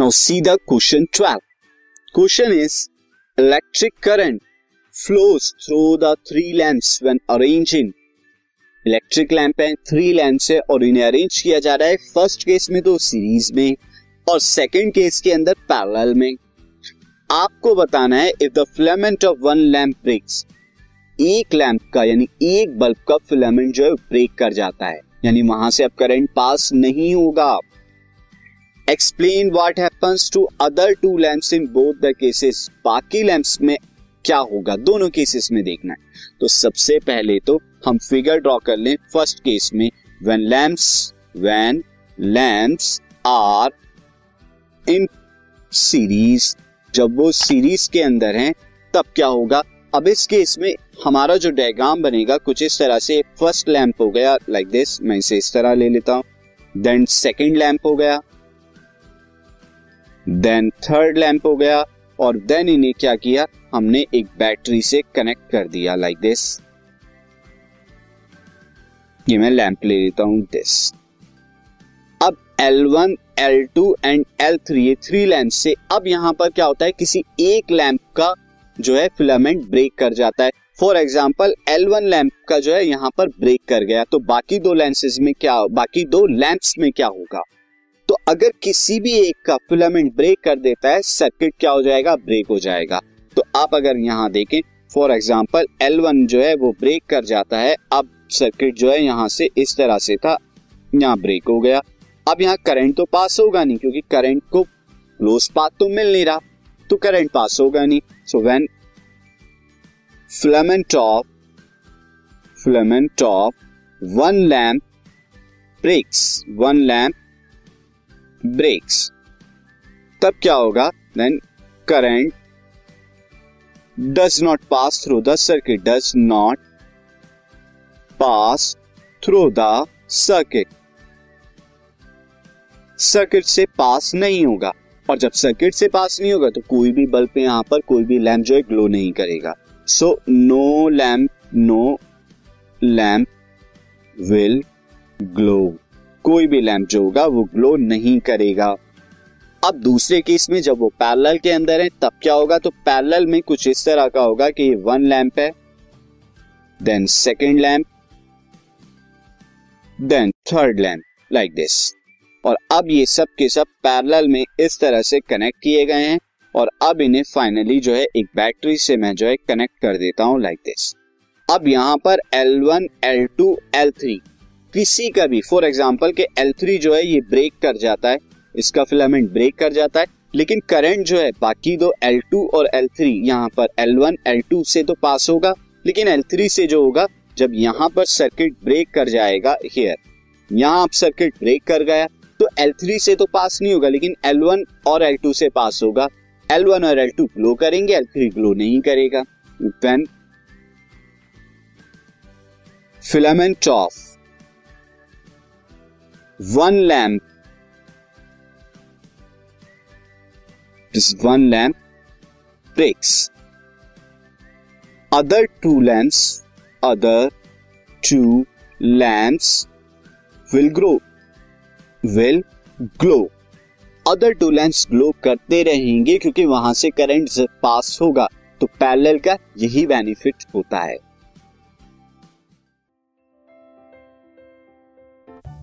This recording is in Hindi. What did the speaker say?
Now see the question 12 question is electric current flows through the three lamps when arranging electric lamp है थ्री लैंप्स है और इन्हें अरेंज किया जा रहा है फ़र्स्ट केस में तो सीरीज़ में और सेकंड केस के अंदर पैरेलल में। आपको बताना है if the filament of one lamp breaks एक लैंप का यानी एक बल्ब का फिलामेंट जो है ब्रेक कर जाता है। यानी वहाँ से अब करंट पास नहीं होगा। Explain what happens to other two lamps in both the cases बाकी लैंप्स में क्या होगा? दोनों केसेस में देखना है। तो सबसे पहले तो हम फिगर ड्रॉ कर लें फ़र्स्ट केस में। When lamps when lamps are in series जब वो सीरीज़ के अंदर हैं, तब क्या होगा? अब इस केस में हमारा जो डायग्राम बनेगा, कुछ इस तरह से फ़र्स्ट लैंप हो गया लाइक like दिस मैं इसे इस तरह ले लेता हूँ। देन सेकेंड लैंप हो गया। देन थर्ड लैंप हो गया और देन इन्हें क्या किया? हमने एक बैटरी से कनेक्ट कर दिया लाइक like दिस ये मैं लैंप ले लेता हूँ दिस अब L1, L2 एंड L3 ये थ्री लैंप से अब यहाँ पर क्या होता है? किसी एक लैंप का जो है फिलामेंट ब्रेक कर जाता है. फॉर एग्ज़ाम्पल L1 लैंप का जो है यहाँ पर ब्रेक कर गया. तो बाकी दो लेंसेज में क्या बाकी दो लैंप्स में क्या होगा? तो अगर किसी भी एक का फिलामेंट ब्रेक कर देता है सर्किट क्या हो जाएगा? ब्रेक हो जाएगा। तो आप अगर यहाँ देखें फॉर एग्ज़ाम्पल L1 जो है, वो ब्रेक कर जाता है। अब सर्किट जो है, यहाँ से इस तरह से था, यहाँ ब्रेक हो गया। अब यहाँ करंट तो पास होगा नहीं, क्योंकि करंट को क्लोज पाथ तो मिल नहीं रहा। तो करंट पास होगा नहीं। So when filament of filament of one lamp breaks one lamp breaks. तब क्या होगा? Then current does not pass through the circuit does not pass through the circuit circuit से पास नहीं होगा। और जब सर्किट से पास नहीं होगा तो कोई भी बल्ब यहाँ पर, कोई भी लैंप जो है ग्लो नहीं करेगा। So no lamp no lamp will glow कोई भी लैंप जो होगा वो ग्लो नहीं करेगा। अब दूसरे केस में जब वो पैरेलल के अंदर है तब क्या होगा? तो पैरेलल में कुछ इस तरह का होगा कि ये वन लैंप है then second lamp then third lamp like this और अब ये सब के सब पैरेलल में इस तरह से कनेक्ट किए गए हैं और अब इन्हें फाइनली जो है एक बैटरी से मैं जो है कनेक्ट कर देता हूँ लाइक दिस अब यहाँ पर L1, L2, L3 किसी का भी फॉर एग्ज़ाम्पल के L3 जो है ये ब्रेक कर जाता है इसका फिलामेंट ब्रेक कर जाता है लेकिन करंट जो है बाकी दो L2 और L3 यहाँ पर L1, L2 से तो पास होगा लेकिन L3 से जो होगा जब यहाँ पर सर्किट ब्रेक कर जाएगा हेयर यहाँ आप सर्किट ब्रेक कर गया तो L3 से तो पास नहीं होगा लेकिन L1 और L2 से पास होगा। L1 और L2 ग्लो करेंगे L3 ग्लो नहीं करेगा। Filament of one lamp this one lamp breaks other two lamps other two lamps will grow will glow other two lamps glow करते रहेंगे क्योंकि वहाँ से करंट पास होगा। तो पैरेलल का यही बेनिफिट होता है।